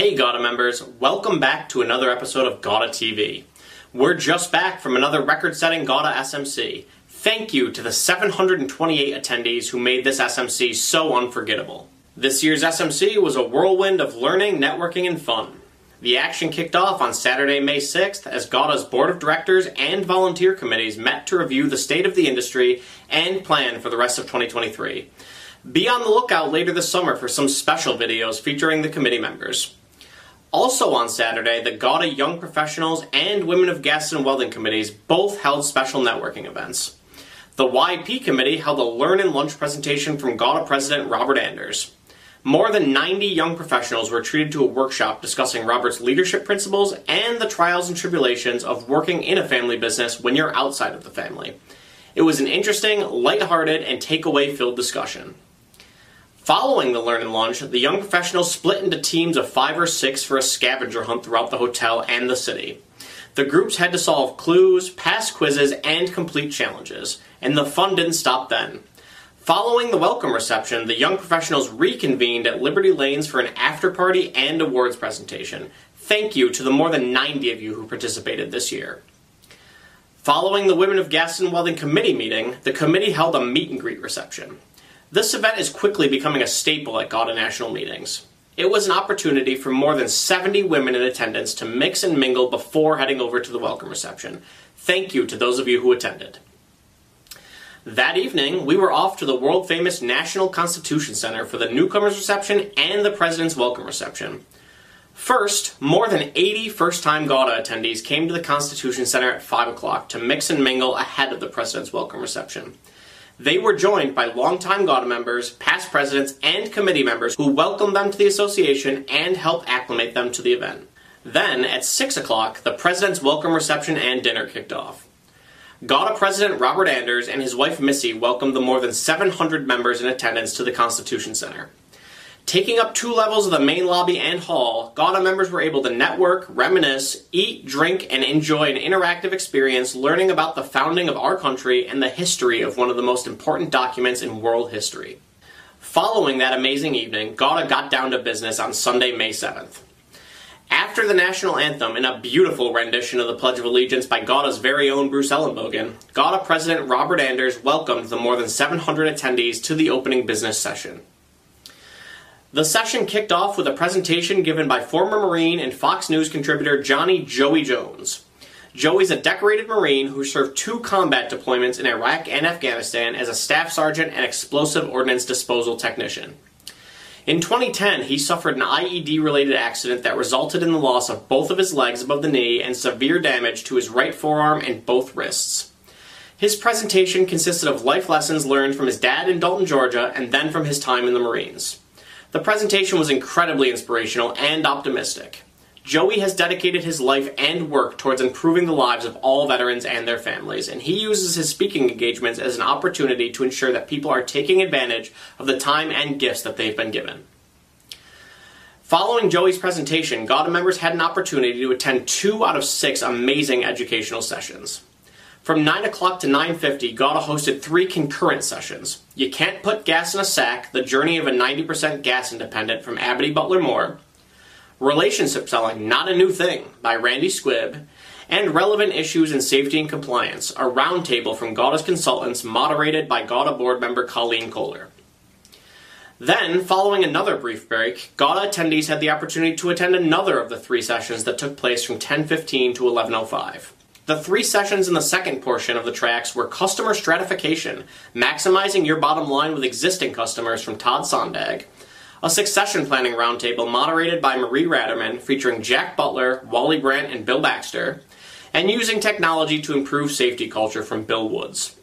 Hey GAWDA members, welcome back to another episode of GAWDA TV. We're just back from another record setting GAWDA SMC. Thank you to the 728 attendees who made this SMC so unforgettable. This year's SMC was a whirlwind of learning, networking, and fun. The action kicked off on Saturday, May 6th, as GAWDA's board of directors and volunteer committees met to review the state of the industry and plan for the rest of 2023. Be on the lookout later this summer for some special videos featuring the committee members. Also on Saturday, the GAWDA Young Professionals and Women of Gas and Welding committees both held special networking events. The YP committee held a learn and lunch presentation from GAWDA President Robert Anders. More than 90 young professionals were treated to a workshop discussing Robert's leadership principles and the trials and tribulations of working in a family business when you're outside of the family. It was an interesting, lighthearted, and takeaway filled discussion. Following the learn and lunch, the young professionals split into teams of five or six for a scavenger hunt throughout the hotel and the city. The groups had to solve clues, pass quizzes, and complete challenges, and the fun didn't stop then. Following the welcome reception, the young professionals reconvened at Liberty Lanes for an after party and awards presentation. Thank you to the more than 90 of you who participated this year. Following the Women of Gas and Welding Committee meeting, the committee held a meet and greet reception. This event is quickly becoming a staple at GAWDA National meetings. It was an opportunity for more than 70 women in attendance to mix and mingle before heading over to the welcome reception. Thank you to those of you who attended. That evening, we were off to the world famous National Constitution Center for the newcomers reception and the president's welcome reception. First, more than 80 first time GAWDA attendees came to the Constitution Center at 5 o'clock to mix and mingle ahead of the president's welcome reception. They were joined by longtime GAWDA members, past presidents, and committee members who welcomed them to the association and helped acclimate them to the event. Then, at 6 o'clock, the president's welcome reception and dinner kicked off. GAWDA President Robert Anders and his wife Missy welcomed the more than 700 members in attendance to the Constitution Center. Taking up two levels of the main lobby and hall, GAWDA members were able to network, reminisce, eat, drink, and enjoy an interactive experience learning about the founding of our country and the history of one of the most important documents in world history. Following that amazing evening, GAWDA got down to business on Sunday, May 7th. After the national anthem, in a beautiful rendition of the Pledge of Allegiance by GAWDA's very own Bruce Ellenbogen, GAWDA President Robert Anders welcomed the more than 700 attendees to the opening business session. The session kicked off with a presentation given by former Marine and Fox News contributor Johnny Joey Jones. Joey's a decorated Marine who served two combat deployments in Iraq and Afghanistan as a staff sergeant and explosive ordnance disposal technician. In 2010, he suffered an IED related accident that resulted in the loss of both of his legs above the knee and severe damage to his right forearm and both wrists. His presentation consisted of life lessons learned from his dad in Dalton, Georgia, and then from his time in the Marines. The presentation was incredibly inspirational and optimistic. Joey has dedicated his life and work towards improving the lives of all veterans and their families, and he uses his speaking engagements as an opportunity to ensure that people are taking advantage of the time and gifts that they've been given. Following Joey's presentation, GAWDA members had an opportunity to attend two out of six amazing educational sessions. From 9 o'clock to 9.50, GAWDA hosted three concurrent sessions. You Can't Put Gas in a Sack, The Journey of a 90% Gas Independent from Abity Butler Moore, Relationship Selling, Not a New Thing by Randy Squibb, and Relevant Issues in Safety and Compliance, a roundtable from GAWDA's consultants moderated by GAWDA board member Colleen Kohler. Then, following another brief break, GAWDA attendees had the opportunity to attend another of the three sessions that took place from 10:15 to 11:05. The three sessions in the second portion of the tracks were customer stratification, maximizing your bottom line with existing customers from Todd Sondag, a succession planning roundtable moderated by Marie Ratterman featuring Jack Butler, Wally Brandt, and Bill Baxter, and using technology to improve safety culture from Bill Woods.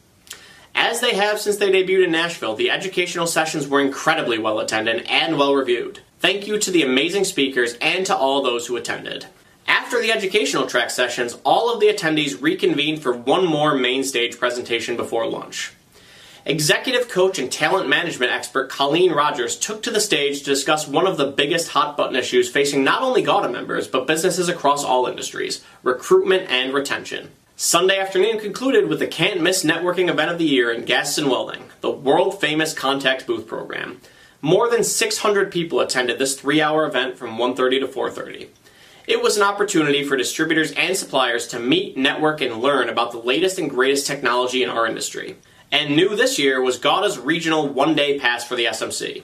As they have since they debuted in Nashville, the educational sessions were incredibly well attended and well reviewed. Thank you to the amazing speakers and to all those who attended. After the educational track sessions, all of the attendees reconvened for one more main stage presentation before lunch. Executive coach and talent management expert Colleen Rogers took to the stage to discuss one of the biggest hot button issues facing not only GAWDA members, but businesses across all industries recruitment and retention. Sunday afternoon concluded with the can't miss networking event of the year in gas and welding, the world famous contact booth program. More than 600 people attended this three-hour event from 1.30 to 4.30. It was an opportunity for distributors and suppliers to meet, network, and learn about the latest and greatest technology in our industry. And new this year was GAWDA's regional one-day pass for the SMC.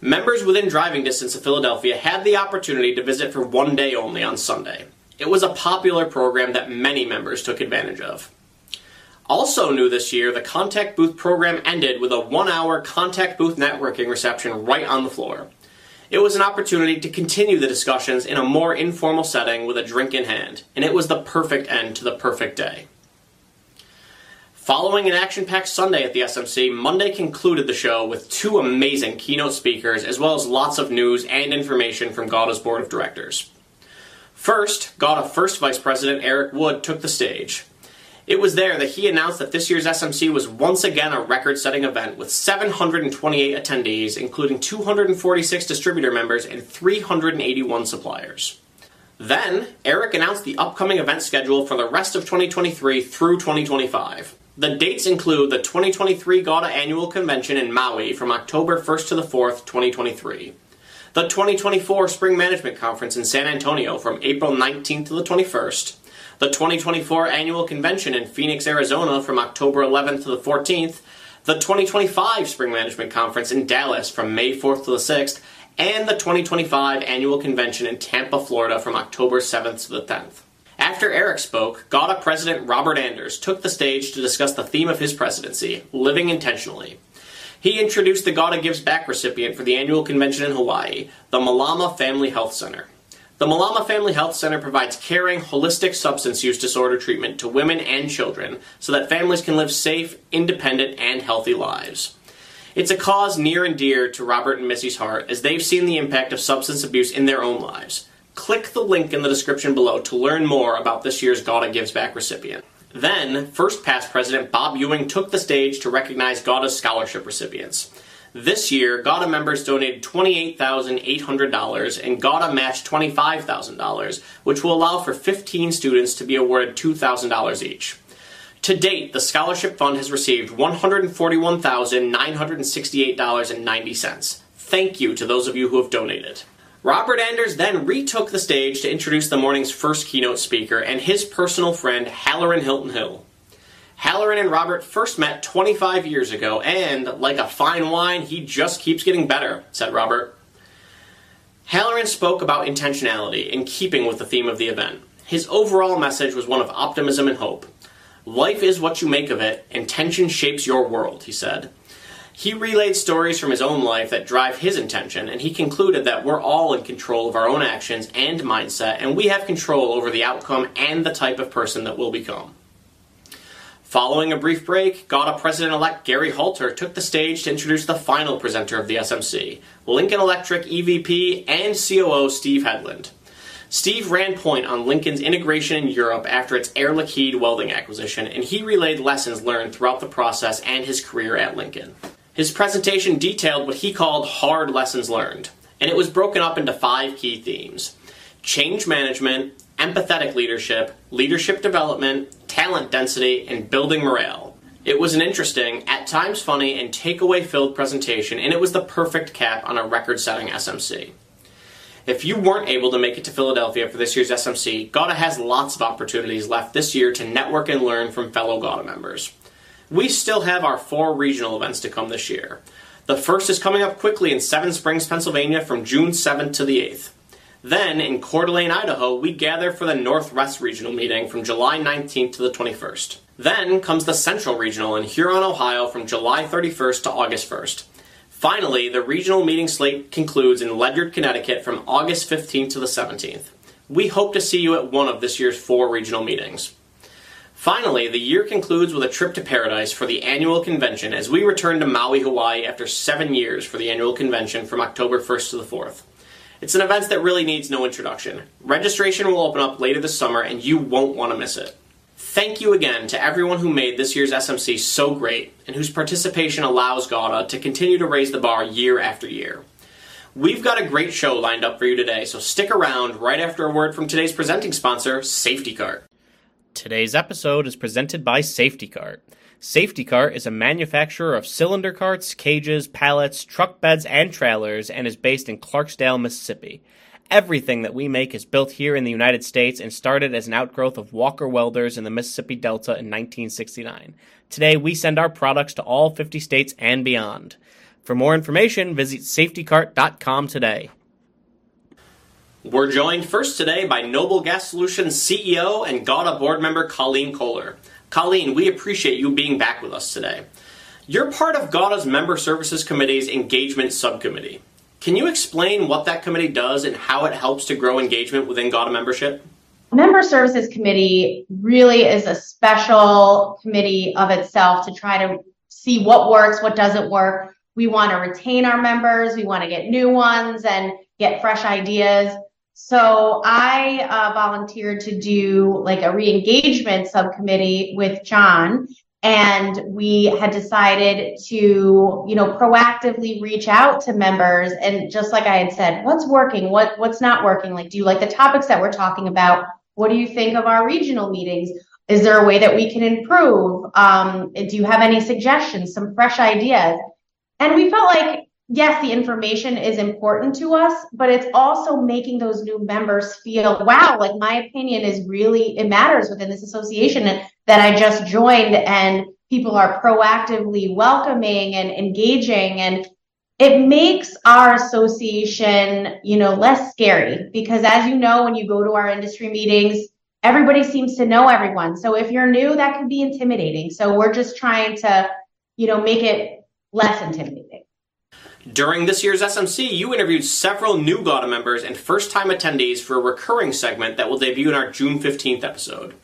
Members within driving distance of Philadelphia had the opportunity to visit for one day only on Sunday. It was a popular program that many members took advantage of. Also new this year, the contact booth program ended with a one hour contact booth networking reception right on the floor. It was an opportunity to continue the discussions in a more informal setting with a drink in hand, and it was the perfect end to the perfect day. Following an action packed Sunday at the SMC, Monday concluded the show with two amazing keynote speakers as well as lots of news and information from GAWDA's board of directors. First, GAWDA First Vice President Eric Wood took the stage. It was there that he announced that this year's SMC was once again a record setting event with 728 attendees, including 246 distributor members and 381 suppliers. Then, Eric announced the upcoming event schedule for the rest of 2023 through 2025. The dates include the 2023 GAWDA Annual Convention in Maui from October 1st to the 4th, 2023. The 2024 Spring Management Conference in San Antonio from April 19th to the 21st the 2024 Annual Convention in Phoenix, Arizona from October 11th to the 14th, the 2025 Spring Management Conference in Dallas from May 4th to the 6th, and the 2025 Annual Convention in Tampa, Florida from October 7th to the 10th. After Eric spoke, GAWDA President Robert Anders took the stage to discuss the theme of his presidency, Living Intentionally. He introduced the GAWDA Gives Back recipient for the annual convention in Hawaii, the Malama Family Health Center. The Malama Family Health Center provides caring, holistic substance use disorder treatment to women and children so that families can live safe, independent, and healthy lives. It's a cause near and dear to Robert and Missy's heart as they've seen the impact of substance abuse in their own lives. Click the link in the description below to learn more about this year's GAWDA Gives Back recipient. Then, First past President Bob Ewing took the stage to recognize GAWDA's scholarship recipients. This year, GAWDA members donated $28,800 and GAWDA matched $25,000, which will allow for 15 students to be awarded $2,000 each. To date, the scholarship fund has received $141,968.90. Thank you to those of you who have donated. Robert Anders then retook the stage to introduce the morning's first keynote speaker and his personal friend, Halloran Hilton Hill. Halloran and Robert first met 25 years ago, and like a fine wine, he just keeps getting better, said Robert. Halloran spoke about intentionality in keeping with the theme of the event. His overall message was one of optimism and hope. Life is what you make of it, intention shapes your world, he said. He relayed stories from his own life that drive his intention, and he concluded that we're all in control of our own actions and mindset, and we have control over the outcome and the type of person that we'll become. Following a brief break, GAWDA President elect Gary Halter took the stage to introduce the final presenter of the SMC, Lincoln Electric EVP and COO Steve Hedlund. Steve ran point on Lincoln's integration in Europe after its Air Liquide welding acquisition, and he relayed lessons learned throughout the process and his career at Lincoln. His presentation detailed what he called hard lessons learned, and it was broken up into five key themes change management, empathetic leadership, leadership development, talent density, and building morale. It was an interesting, at times funny, and takeaway filled presentation, and it was the perfect cap on a record setting SMC. If you weren't able to make it to Philadelphia for this year's SMC, GAWDA has lots of opportunities left this year to network and learn from fellow GAWDA members. We still have our four regional events to come this year. The first is coming up quickly in Seven Springs, Pennsylvania from June 7th to the 8th. Then, in Coeur d'Alene, Idaho, we gather for the Northwest Regional meeting from July 19th to the 21st. Then comes the Central Regional in Huron, Ohio from July 31st to August 1st. Finally, the regional meeting slate concludes in Ledyard, Connecticut from August 15th to the 17th. We hope to see you at one of this year's four regional meetings. Finally, the year concludes with a trip to paradise for the annual convention as we return to Maui, Hawaii after seven years for the annual convention from October 1st to the 4th. It's an event that really needs no introduction. Registration will open up later this summer and you won't want to miss it. Thank you again to everyone who made this year's SMC so great and whose participation allows GAWDA to continue to raise the bar year after year. We've got a great show lined up for you today, so stick around right after a word from today's presenting sponsor, Safety Cart. Today's episode is presented by Safety Cart. Safety Cart is a manufacturer of cylinder carts, cages, pallets, truck beds, and trailers and is based in Clarksdale, Mississippi. Everything that we make is built here in the United States and started as an outgrowth of Walker Welders in the Mississippi Delta in 1969. Today, we send our products to all 50 states and beyond. For more information, visit safetycart.com today. We're joined first today by Noble Gas Solutions CEO and GAWDA board member Colleen Kohler. Colleen, we appreciate you being back with us today. You're part of GAWDA's Member Services Committee's Engagement Subcommittee. Can you explain what that committee does and how it helps to grow engagement within GAWDA membership? Member Services Committee really is a special committee of itself to try to see what works, what doesn't work. We want to retain our members, we want to get new ones and get fresh ideas. So I uh, volunteered to do like a re-engagement subcommittee with John and we had decided to you know proactively reach out to members. And just like i had said what's working? What what's not working? Like do you like the topics that we're talking about? What do you think of our regional meetings? Is there a way that we can improve? Um, do you have any suggestions some fresh ideas? And we felt like yes, the information is important to us, but it's also making those new members feel, wow, like my opinion is really, it matters within this association that I just joined and people are proactively welcoming and engaging and it makes our association, you know, less scary because as you know, when you go to our industry meetings, everybody seems to know everyone. So if you're new, that can be intimidating. So we're just trying to, you know, make it less intimidating. During this year's SMC, you interviewed several new GAWDA members and first time attendees for a recurring segment that will debut in our June 15th episode.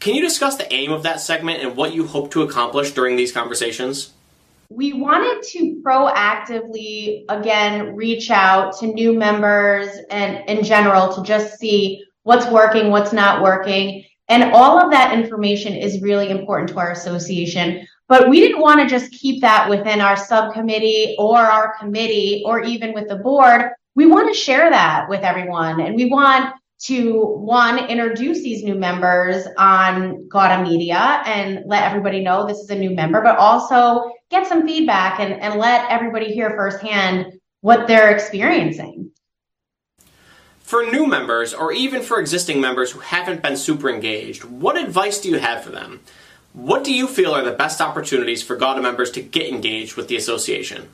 Can you discuss the aim of that segment and what you hope to accomplish during these conversations? We wanted to proactively, again, reach out to new members and in general to just see what's working, what's not working. And all of that information is really important to our association. But we didn't want to just keep that within our subcommittee or our committee or even with the board. We want to share that with everyone. And we want to one, introduce these new members on GAWDA Media and let everybody know this is a new member, but also get some feedback and, and let everybody hear firsthand what they're experiencing. For new members, or even for existing members who haven't been super engaged, what advice do you have for them? What do you feel are the best opportunities for GAWDA members to get engaged with the association?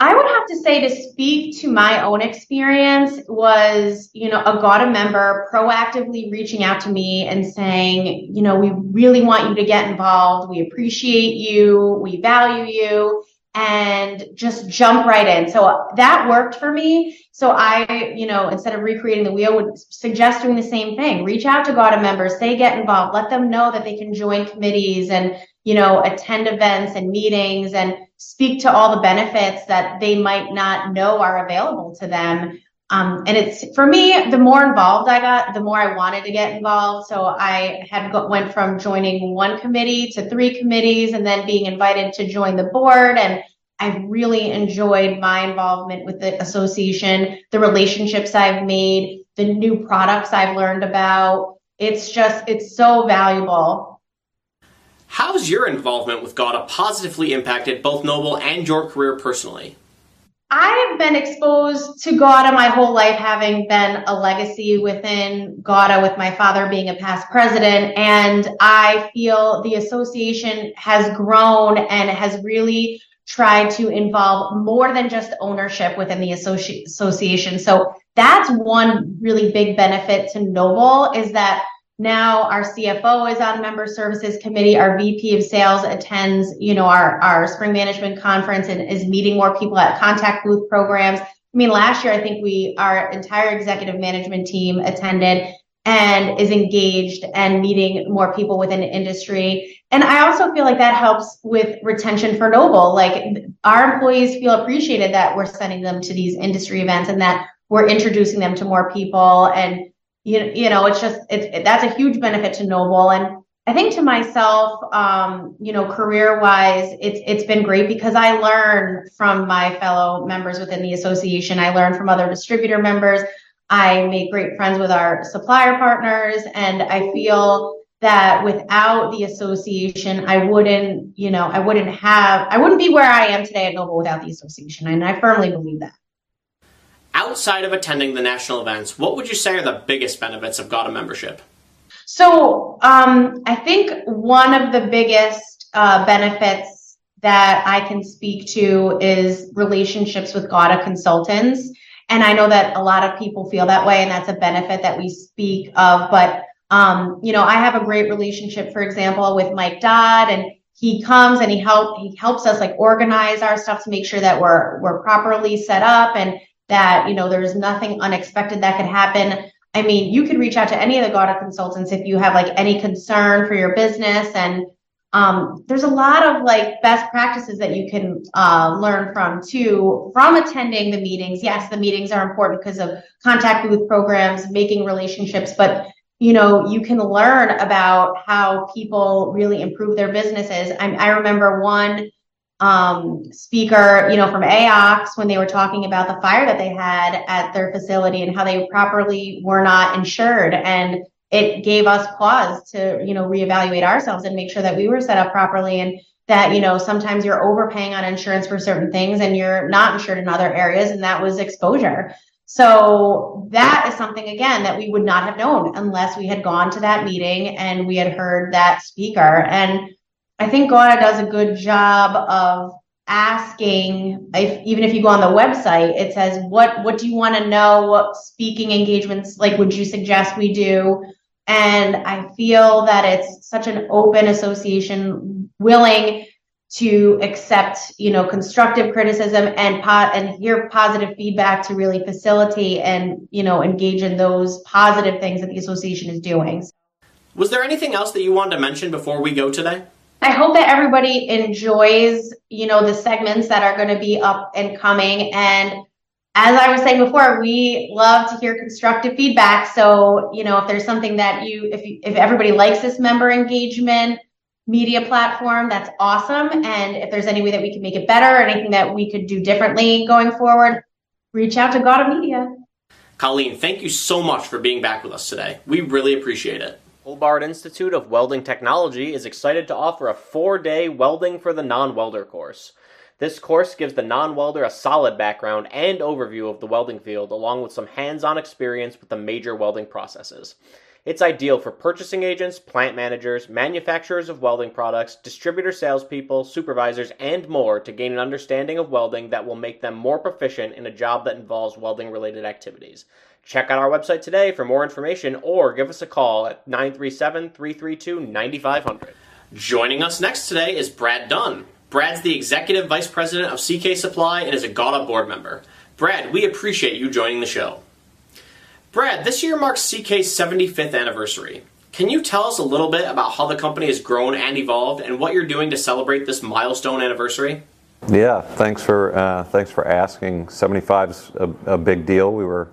I would have to say to speak to my own experience was, you know, a GAWDA member proactively reaching out to me and saying, you know, we really want you to get involved. We appreciate you. We value you and just jump right in. So that worked for me. So I, you know, instead of recreating the wheel, would suggest doing the same thing. Reach out to GAWDA members, say get involved, let them know that they can join committees and, you know, attend events and meetings and speak to all the benefits that they might not know are available to them. Um, and it's for me, the more involved I got, the more I wanted to get involved. So I had go, went from joining one committee to three committees and then being invited to join the board. And I've really enjoyed my involvement with the association, the relationships I've made, the new products I've learned about. It's just, it's so valuable. How's your involvement with GAWDA positively impacted both Noble and your career personally? I've been exposed to GAWDA my whole life, having been a legacy within GAWDA with my father being a past president. And I feel the association has grown and has really tried to involve more than just ownership within the associ- association. So that's one really big benefit to Noble is that now our CFO is on member services committee. Our VP of sales attends, you know, our, our spring management conference and is meeting more people at contact booth programs. I mean, last year, I think we, our entire executive management team attended and is engaged and meeting more people within the industry. And I also feel like that helps with retention for Noble. Like our employees feel appreciated that we're sending them to these industry events and that we're introducing them to more people and you, you know, it's just, it's, it, that's a huge benefit to Noble. And I think to myself, um, you know, career wise, it's, it's been great because I learn from my fellow members within the association. I learn from other distributor members. I make great friends with our supplier partners and I feel that without the association, I wouldn't, you know, I wouldn't have, I wouldn't be where I am today at Noble without the association. And I firmly believe that. Outside of attending the national events, what would you say are the biggest benefits of GAWDA membership? So um, I think one of the biggest uh, benefits that I can speak to is relationships with GAWDA consultants. And I know that a lot of people feel that way, and that's a benefit that we speak of. But um, you know, I have a great relationship, for example, with Mike Dodd, and he comes and he help he helps us like organize our stuff to make sure that we're we're properly set up and that you know there's nothing unexpected that could happen. I mean, you can reach out to any of the GAWDA consultants if you have like any concern for your business and um, there's a lot of like best practices that you can uh, learn from too from attending the meetings. Yes, the meetings are important because of contact booth programs, making relationships, but you know you can learn about how people really improve their businesses. I, I remember one um, speaker, you know, from AOX when they were talking about the fire that they had at their facility and how they properly were not insured. And it gave us pause to you know reevaluate ourselves and make sure that we were set up properly and that you know sometimes you're overpaying on insurance for certain things and you're not insured in other areas and that was exposure. So that is something again that we would not have known unless we had gone to that meeting and we had heard that speaker. And i think GAWDA does a good job of asking if even if you go on the website it says what what do you want to know what speaking engagements like would you suggest we do and I feel that it's such an open association, willing to accept, you know, constructive criticism and pot and hear positive feedback to really facilitate and, you know, engage in those positive things that the association is doing. Was there anything else that you wanted to mention before we go today? I hope that everybody enjoys, you know, the segments that are going to be up and coming and as I was saying before, we love to hear constructive feedback. So, you know, if there's something that you, if you, if everybody likes this member engagement media platform, that's awesome. And if there's any way that we can make it better, anything that we could do differently going forward, reach out to GAWDA Media. Colleen, thank you so much for being back with us today. We really appreciate it. Hobart Institute of Welding Technology is excited to offer a four day welding for the non welder course. This course gives the non-welder a solid background and overview of the welding field along with some hands-on experience with the major welding processes. It's ideal for purchasing agents, plant managers, manufacturers of welding products, distributor salespeople, supervisors, and more to gain an understanding of welding that will make them more proficient in a job that involves welding related activities. Check out our website today for more information or give us a call at 937 332 9500. Joining us next today is Brad Dunn. Brad's the Executive Vice President of CK Supply and is a GAWDA board member. Brad, we appreciate you joining the show. Brad, this year marks CK's 75th anniversary. Can you tell us a little bit about how the company has grown and evolved and what you're doing to celebrate this milestone anniversary? Yeah, thanks for uh, thanks for asking. 75 is a, a, big deal. We were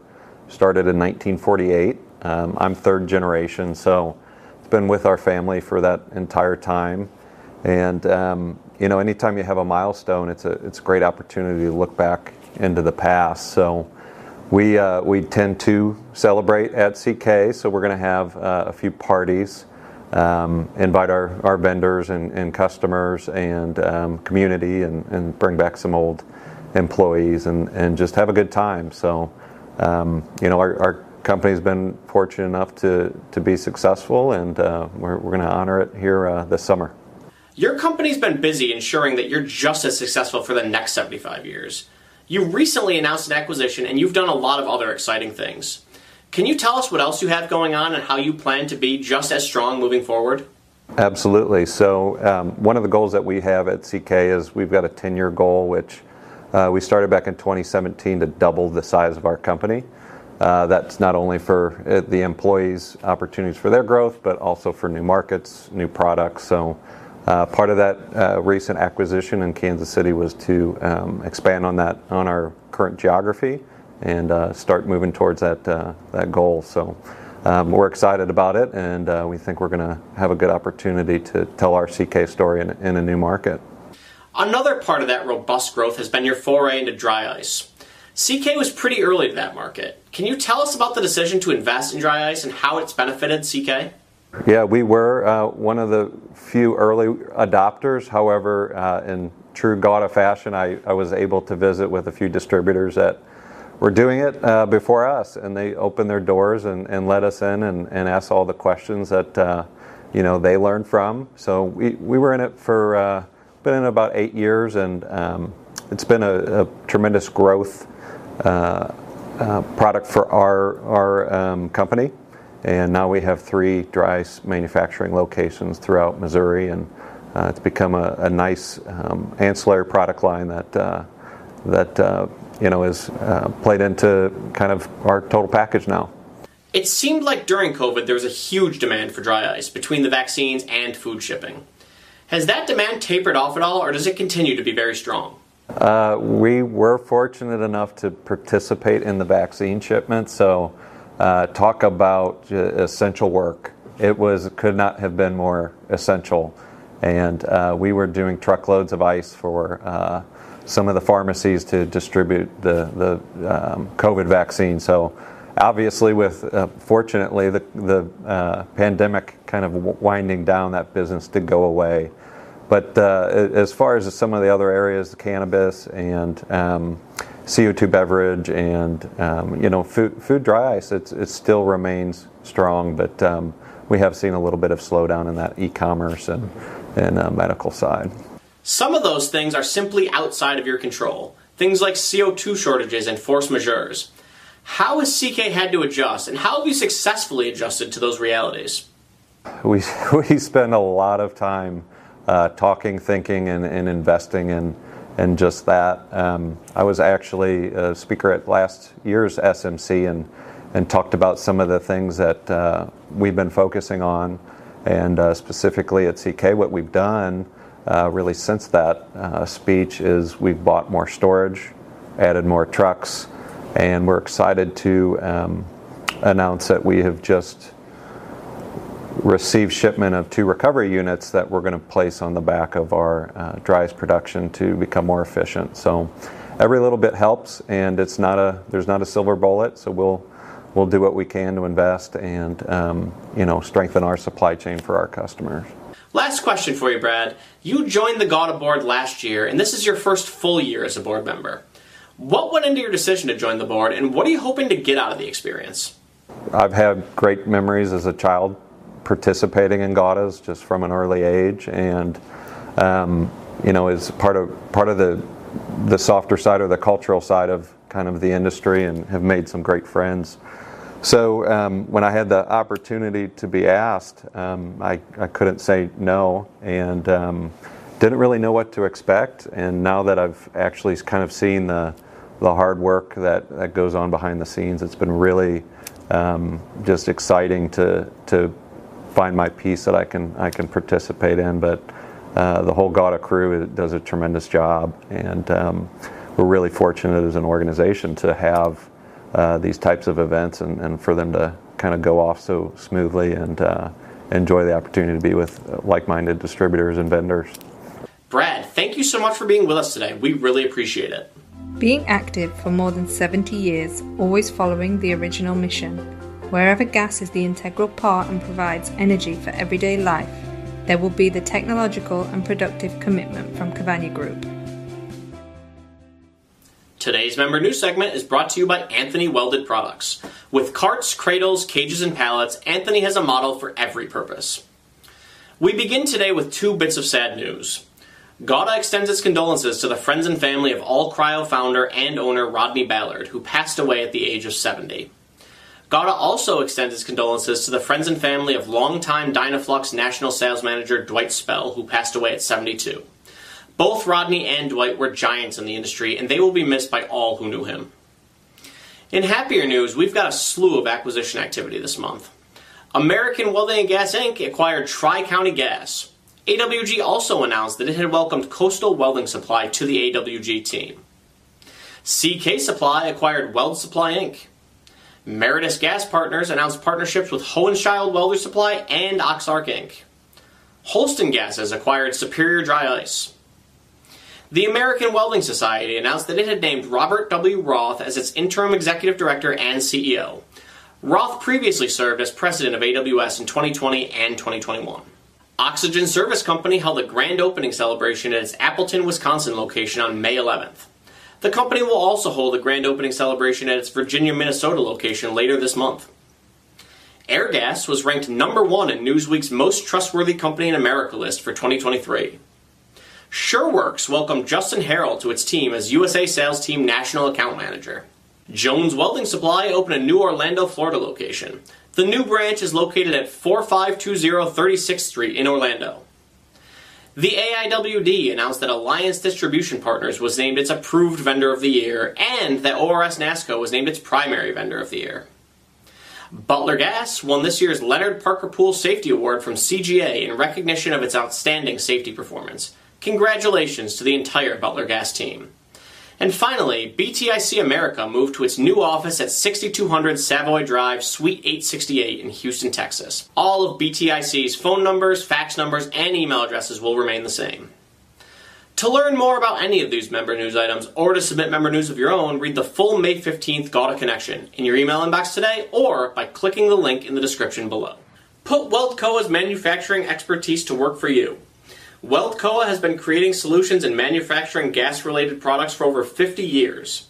started in 1948. Um, I'm third generation, so it's been with our family for that entire time. And um, you know, anytime you have a milestone, it's a it's a great opportunity to look back into the past. So we uh, we tend to celebrate at CK. So we're going to have uh, a few parties, um, invite our, our vendors and, and customers and um, community, and, and bring back some old employees and, and just have a good time. So you know, our, our company's been fortunate enough to to be successful, and uh, we're we're going to honor it here uh, this summer. Your company's been busy ensuring that you're just as successful for the next 75 years. You recently announced an acquisition and you've done a lot of other exciting things. Can you tell us what else you have going on and how you plan to be just as strong moving forward? Absolutely. So, um, one of the goals that we have at CK is we've got a 10 year goal, which we started back in 2017 to double the size of our company. Uh, that's not only for uh, the employees' opportunities for their growth, but also for new markets, new products. So, uh, part of that uh, recent acquisition in Kansas City was to um, expand on that on our current geography and uh, start moving towards that uh, that goal. So um, we're excited about it, and uh, we think we're going to have a good opportunity to tell our CK story in a new market. Another part of that robust growth has been your foray into dry ice. CK was pretty early to that market. Can you tell us about the decision to invest in dry ice and how it's benefited CK? Yeah, we were uh, one of the few early adopters. However, uh, in true GAWDA fashion, I, I, was able to visit with a few distributors that were doing it uh, before us, and they opened their doors and, and let us in and, and asked all the questions that uh, you know they learned from. So we, we were in it for uh, been in about eight years, and um, it's been a, a tremendous growth uh, uh, product for our our um, company. And now we have three dry ice manufacturing locations throughout Missouri, and uh, it's become a, a nice um, ancillary product line that uh, that uh, you know is uh, played into kind of our total package now. It seemed like during COVID there was a huge demand for dry ice between the vaccines and food shipping. Has that demand tapered off at all, or does it continue to be very strong? Uh, we were fortunate enough to participate in the vaccine shipment, so uh, talk about essential work. It was could not have been more essential, and uh, we were doing truckloads of ice for uh, some of the pharmacies to distribute the the um, COVID vaccine. So obviously, with uh, fortunately the the uh, pandemic kind of winding down, that business did go away. But uh, as far as some of the other areas, the cannabis and um, CO2 beverage and um, you know food, food dry ice, it still remains strong, but um, we have seen a little bit of slowdown in that e-commerce and, and uh, medical side. Some of those things are simply outside of your control. Things like CO2 shortages and force majeures. How has CK had to adjust, and how have you successfully adjusted to those realities? We, we spend a lot of time uh, talking, thinking, and, and, investing in, in just that. Um, I was actually a speaker at last year's SMC and, and talked about some of the things that uh, we've been focusing on, and uh, specifically at CK, what we've done uh, really since that uh, speech is we've bought more storage, added more trucks, and we're excited to um, announce that we have just received shipment of two recovery units that we're going to place on the back of our uh, dry ice production to become more efficient. So every little bit helps, and it's not a there's not a silver bullet. So we'll we'll do what we can to invest and um, you know strengthen our supply chain for our customers. Last question for you, Brad. You joined the GAWDA board last year, and this is your first full year as a board member. What went into your decision to join the board, and what are you hoping to get out of the experience? I've had great memories as a child participating in GAWDAs just from an early age, and um, you know, is part of part of the the softer side or the cultural side of kind of the industry, and have made some great friends. So um, when I had the opportunity to be asked, um, I, I couldn't say no, and um, didn't really know what to expect. And now that I've actually kind of seen the the hard work that, that goes on behind the scenes, it's been really um, just exciting to to find my piece that I can I can participate in. But uh, the whole GAWDA crew does a tremendous job, and um, we're really fortunate as an organization to have uh, these types of events and, and, for them to kind of go off so smoothly and uh, enjoy the opportunity to be with like-minded distributors and vendors. Brad, thank you so much for being with us today. We really appreciate it. Being active for more than 70 years, always following the original mission Wherever gas is the integral part and provides energy for everyday life, there will be the technological and productive commitment from Cavagna Group. Today's member news segment is brought to you by Anthony Welded Products. With carts, cradles, cages, and pallets, Anthony has a model for every purpose. We begin today with two bits of sad news. GAWDA extends its condolences to the friends and family of All Cryo founder and owner Rodney Ballard, who passed away at the age of 70. GAWDA also extends his condolences to the friends and family of longtime Dynaflux national sales manager Dwight Spell, who passed away at 72. Both Rodney and Dwight were giants in the industry, and they will be missed by all who knew him. In happier news, we've got a slew of acquisition activity this month. American Welding and Gas Inc. acquired Tri County Gas. AWG also announced that it had welcomed Coastal Welding Supply to the AWG team. CK Supply acquired Weld Supply Inc. Meritus Gas Partners announced partnerships with Hohenschildt Welder Supply and Oxarc Inc. Holston Gases acquired Superior Dry Ice. The American Welding Society announced that it had named Robert W. Roth as its interim executive director and CEO. Roth previously served as president of AWS in 2020 and 2021. Oxygen Service Company held a grand opening celebration at its Appleton, Wisconsin location on May 11th. The company will also hold a grand opening celebration at its Virginia, Minnesota location later this month. Airgas was ranked number one in Newsweek's Most Trustworthy Company in America list for 2023. SureWorks welcomed Justin Harrell to its team as USA Sales Team National Account Manager. Jones Welding Supply opened a new Orlando, Florida location. The new branch is located at 4520 36th Street in Orlando. The AIWD announced that Alliance Distribution Partners was named its approved vendor of the year and that ORS NASCO was named its primary vendor of the year. Butler Gas won this year's Leonard Parker Pool Safety Award from CGA in recognition of its outstanding safety performance. Congratulations to the entire Butler Gas team. And finally, BTIC America moved to its new office at 6200 Savoy Drive, Suite 868 in Houston, Texas. All of BTIC's phone numbers, fax numbers, and email addresses will remain the same. To learn more about any of these member news items or to submit member news of your own, read the full May 15th GAWDA Connection in your email inbox today or by clicking the link in the description below. Put WeldCoa's manufacturing expertise to work for you. WeldCoa has been creating solutions and manufacturing gas related products for over 50 years.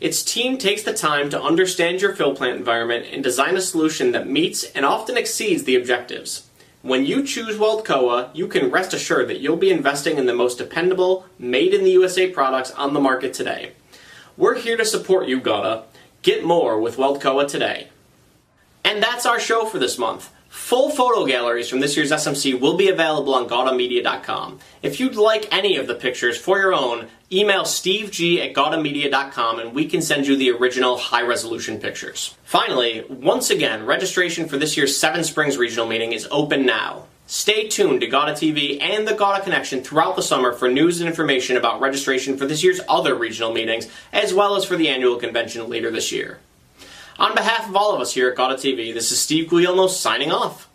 Its team takes the time to understand your fill plant environment and design a solution that meets and often exceeds the objectives. When you choose WeldCoa, you can rest assured that you'll be investing in the most dependable, made in the USA products on the market today. We're here to support you, GAWDA. Get more with WeldCoa today. And that's our show for this month. Full photo galleries from this year's SMC will be available on GAWDAMedia.com. If you'd like any of the pictures for your own, email steveg at GAWDAMedia.com and we can send you the original high resolution pictures. Finally, once again, registration for this year's Seven Springs Regional Meeting is open now. Stay tuned to GAWDA TV and the GAWDA Connection throughout the summer for news and information about registration for this year's other regional meetings, as well as for the annual convention later this year. On behalf of all of us here at GAWDA TV, this is Steve Guglielmo signing off.